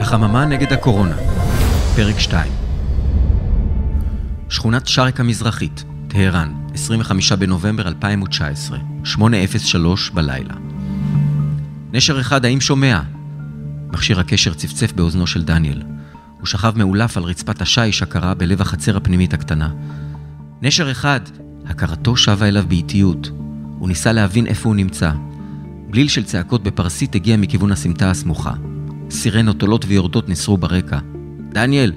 החממה נגד הקורונה, פרק 2 שכונת שרק המזרחית, טהרן, 25 בנובמבר 2019, 8:03 בלילה. נשר אחד, האם שומע? מכשיר הקשר צפצף באוזנו של דניאל. הוא שכב מאולף על רצפת השיש הקרה בלב החצר הפנימית הקטנה. נשר אחד, הכרתו שבה אליו באיטיות. הוא ניסה להבין איפה הוא נמצא. בליל של צעקות בפרסית הגיע מכיוון הסמטה הסמוכה. סירנות עולות ויורדות נסרו ברקע. דניאל!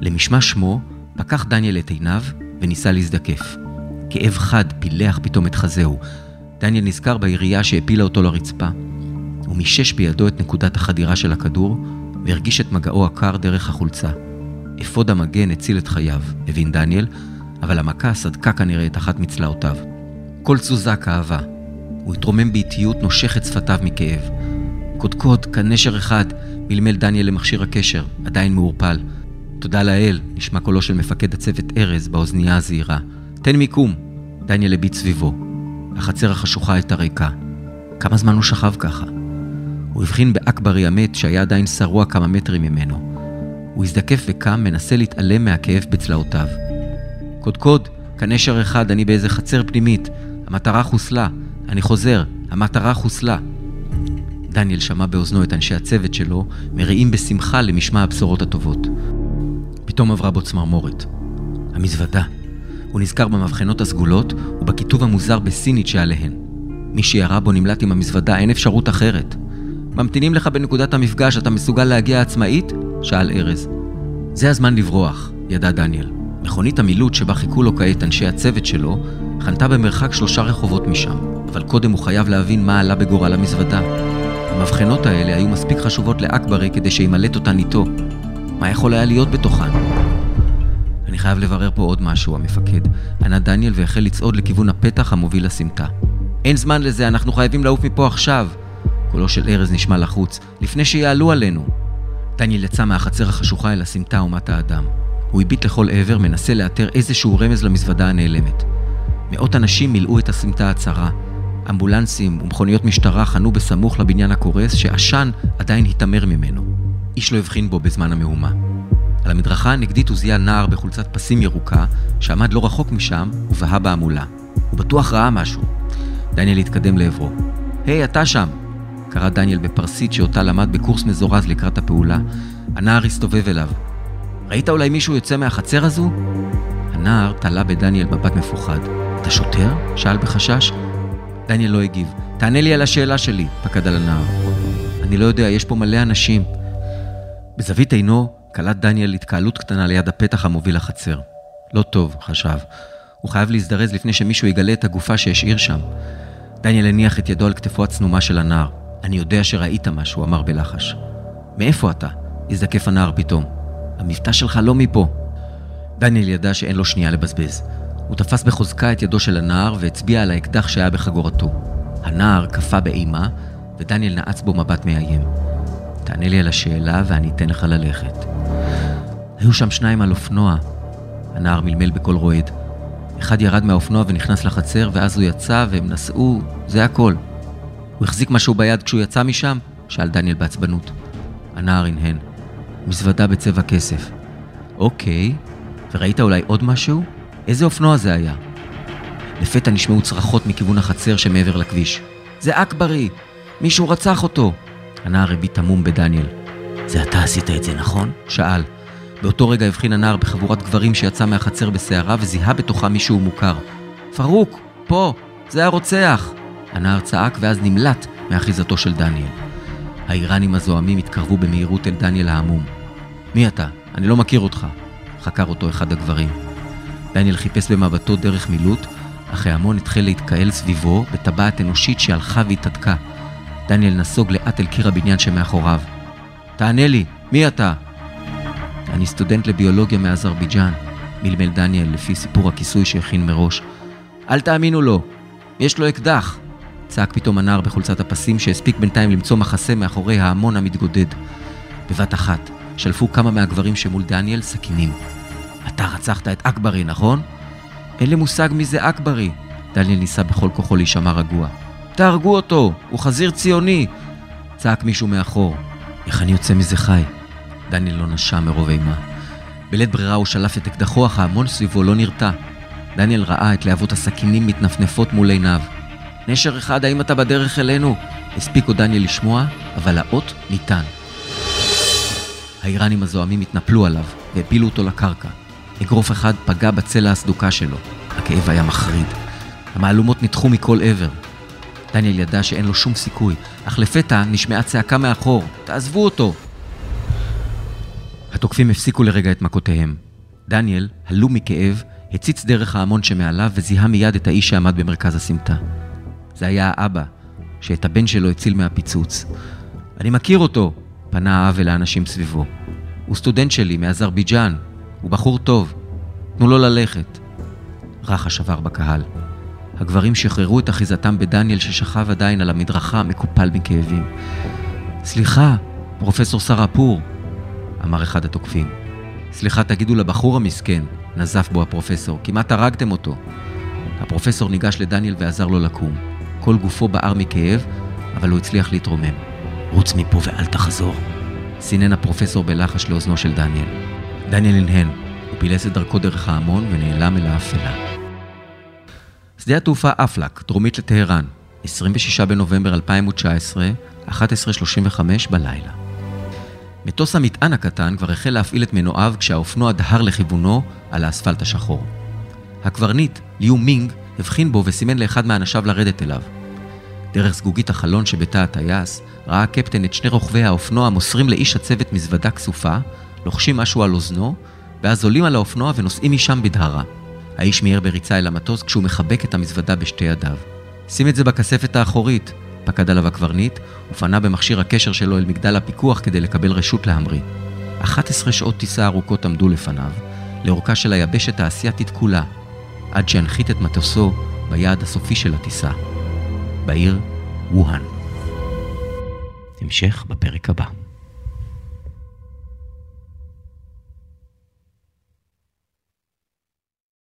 למשמע שמו, פקח דניאל את עיניו וניסה להזדקף. כאב חד פילח פתאום את חזהו. דניאל נזכר בירייה שהפילה אותו לרצפה. הוא מישש בידו את נקודת החדירה של הכדור, והרגיש את מגעו הקר דרך החולצה. אפוד המגן הציל את חייו, הבין דניאל, אבל המכה סדקה כנראה את אחת מצלעותיו. כל תזוזה כאבה. הוא התרומם באיטיות, נושך את שפתיו מכאב. קודקוד, כנשר אחד, מלמל דניאל למכשיר הקשר, עדיין מעורפל. תודה לאל, נשמע קולו של מפקד הצוות ארז באוזנייה הזעירה. תן מיקום. דניאל הביט סביבו. החצר החשוכה הייתה ריקה. כמה זמן הוא שכב ככה? הוא הבחין באכברי המת שהיה עדיין שרוע כמה מטרים ממנו. הוא הזדקף וקם, מנסה להתעלם מהכאב בצלעותיו. קודקוד, כנשר אחד, אני באיזה חצר פנימית. המטרה חוסלה. אני חוזר, המטרה חוסלה. דניאל שמע באוזנו את אנשי הצוות שלו, מריעים בשמחה למשמע הבשורות הטובות. פתאום עברה בו צמרמורת. המזוודה. הוא נזכר במבחנות הסגולות ובכיתוב המוזר בסינית שעליהן. מי שירה בו נמלט עם המזוודה, אין אפשרות אחרת. ממתינים לך בנקודת המפגש, אתה מסוגל להגיע עצמאית? שאל ארז. זה הזמן לברוח, ידע דניאל. מכונית המילוט שבה חיכו לו כעת אנשי הצוות שלו, חנתה במרחק שלושה רחובות משם, אבל קודם הוא חייב להבין מה עלה בגורל המזוודה. המבחנות האלה היו מספיק חשובות לאכברי כדי שימלט אותן איתו. מה יכול היה להיות בתוכן? אני חייב לברר פה עוד משהו, המפקד. ענה דניאל והחל לצעוד לכיוון הפתח המוביל לסמטה. אין זמן לזה, אנחנו חייבים לעוף מפה עכשיו. קולו של ארז נשמע לחוץ, לפני שיעלו עלינו. דניאל יצא מהחצר החשוכה אל הסמטה אומת האדם. הוא הביט לכל עבר, מנסה לאתר איזשהו רמז למזוודה הנעלמת. מאות אנשים מילאו את הסמטה הצרה. אמבולנסים ומכוניות משטרה חנו בסמוך לבניין הקורס, שעשן עדיין התעמר ממנו. איש לא הבחין בו בזמן המהומה. על המדרכה הנגדית הוזיע נער בחולצת פסים ירוקה, שעמד לא רחוק משם ובהה בהמולה. הוא בטוח ראה משהו. דניאל התקדם לעברו. היי, hey, אתה שם! קרא דניאל בפרסית שאותה למד בקורס מזורז לקראת הפעולה. הנער הסתובב אליו. ראית אולי מישהו יוצא מהחצר הזו? הנער תלה בדניאל מבט מפוחד. אתה שוטר? שאל בחשש. דניאל לא הגיב. תענה לי על השאלה שלי, פקד על הנער. אני לא יודע, יש פה מלא אנשים. בזווית עינו קלט דניאל התקהלות קטנה ליד הפתח המוביל לחצר. לא טוב, חשב. הוא חייב להזדרז לפני שמישהו יגלה את הגופה שהשאיר שם. דניאל הניח את ידו על כתפו הצנומה של הנער. אני יודע שראית משהו, אמר בלחש. מאיפה אתה? הזדקף הנער פתאום. המבטא שלך לא מפה. דניאל ידע שאין לו שנייה לבזבז. הוא תפס בחוזקה את ידו של הנער והצביע על האקדח שהיה בחגורתו. הנער קפא באימה, ודניאל נעץ בו מבט מאיים. תענה לי על השאלה ואני אתן לך ללכת. היו שם שניים על אופנוע. הנער מלמל בקול רועד. אחד ירד מהאופנוע ונכנס לחצר, ואז הוא יצא והם נסעו, זה הכל. הוא החזיק משהו ביד כשהוא יצא משם? שאל דניאל בעצבנות. הנער הנהן. מזוודה בצבע כסף. אוקיי, וראית אולי עוד משהו? איזה אופנוע זה היה? לפתע נשמעו צרחות מכיוון החצר שמעבר לכביש. זה אכברי! מישהו רצח אותו! הנער הביט תמום בדניאל. זה אתה עשית את זה, נכון? שאל. באותו רגע הבחין הנער בחבורת גברים שיצא מהחצר בסערה וזיהה בתוכה מישהו מוכר. פרוק, פה, זה הרוצח! הנער צעק ואז נמלט מאחיזתו של דניאל. האיראנים הזועמים התקרבו במהירות אל דניאל העמום. מי אתה? אני לא מכיר אותך. חקר אותו אחד הגברים. דניאל חיפש במבטו דרך מילוט, אך ההמון התחיל להתקהל סביבו בטבעת אנושית שהלכה והתהדקה. דניאל נסוג לאט אל קיר הבניין שמאחוריו. תענה לי, מי אתה? אני סטודנט לביולוגיה מאזרבייג'אן, מלמל דניאל לפי סיפור הכיסוי שהכין מראש. אל תאמינו לו, יש לו אקדח! צעק פתאום הנער בחולצת הפסים שהספיק בינתיים למצוא מחסה מאחורי ההמון המתגודד. בבת אחת שלפו כמה מהגברים שמול דניאל סכינים. אתה רצחת את אכברי, נכון? אין לי מושג מי זה אכברי. דניאל ניסה בכל כוחו להישמע רגוע. תהרגו אותו, הוא חזיר ציוני. צעק מישהו מאחור. איך אני יוצא מזה חי? דניאל לא נשם מרוב אימה. בלית ברירה הוא שלף את אקדחו, אך ההמון סביבו לא נרתע. דניאל ראה את להבות הסכינים מתנפנפות מול עיניו. נשר אחד, האם אתה בדרך אלינו? הספיקו דניאל לשמוע, אבל האות ניתן. האיראנים הזועמים התנפלו עליו והפילו אותו לקרקע. אגרוף אחד פגע בצלע הסדוקה שלו. הכאב היה מחריד. המהלומות נדחו מכל עבר. דניאל ידע שאין לו שום סיכוי, אך לפתע נשמעה צעקה מאחור, תעזבו אותו! התוקפים הפסיקו לרגע את מכותיהם. דניאל, הלום מכאב, הציץ דרך ההמון שמעליו וזיהה מיד את האיש שעמד במרכז הסמטה. זה היה האבא, שאת הבן שלו הציל מהפיצוץ. אני מכיר אותו, פנה האב אל האנשים סביבו. הוא סטודנט שלי מאזרבייג'אן, הוא בחור טוב, תנו לו ללכת. רחש עבר בקהל. הגברים שחררו את אחיזתם בדניאל ששכב עדיין על המדרכה מקופל מכאבים. סליחה, פרופסור סרפור, אמר אחד התוקפים. סליחה, תגידו לבחור המסכן, נזף בו הפרופסור, כמעט הרגתם אותו. הפרופסור ניגש לדניאל ועזר לו לקום. כל גופו בער מכאב, אבל הוא הצליח להתרומם. רוץ מפה ואל תחזור. סינן הפרופסור בלחש לאוזנו של דניאל. דניאל הנהן, הוא פילס את דרכו דרך ההמון ונעלם אל האפלה. שדה התעופה אפלק, דרומית לטהרן, 26 בנובמבר 2019, 11:35 בלילה. מטוס המטען הקטן כבר החל להפעיל את מנועיו כשהאופנוע דהר לכיוונו על האספלט השחור. הקברניט, ליו מינג, הבחין בו וסימן לאחד מאנשיו לרדת אליו. דרך זגוגית החלון שבתא הטייס, ראה הקפטן את שני רוכבי האופנוע מוסרים לאיש הצוות מזוודה כסופה, לוחשים משהו על אוזנו, ואז עולים על האופנוע ונוסעים משם בדהרה. האיש מיהר בריצה אל המטוס כשהוא מחבק את המזוודה בשתי ידיו. שים את זה בכספת האחורית, פקד עליו הקברניט, ופנה במכשיר הקשר שלו אל מגדל הפיקוח כדי לקבל רשות להמריא. 11 שעות טיסה ארוכות עמדו לפניו, לאורכה של היבשת האסייתית כולה, עד שהנחית את מטוסו ביעד הסופי של הטיסה, בעיר ווהאן. המשך בפרק הבא.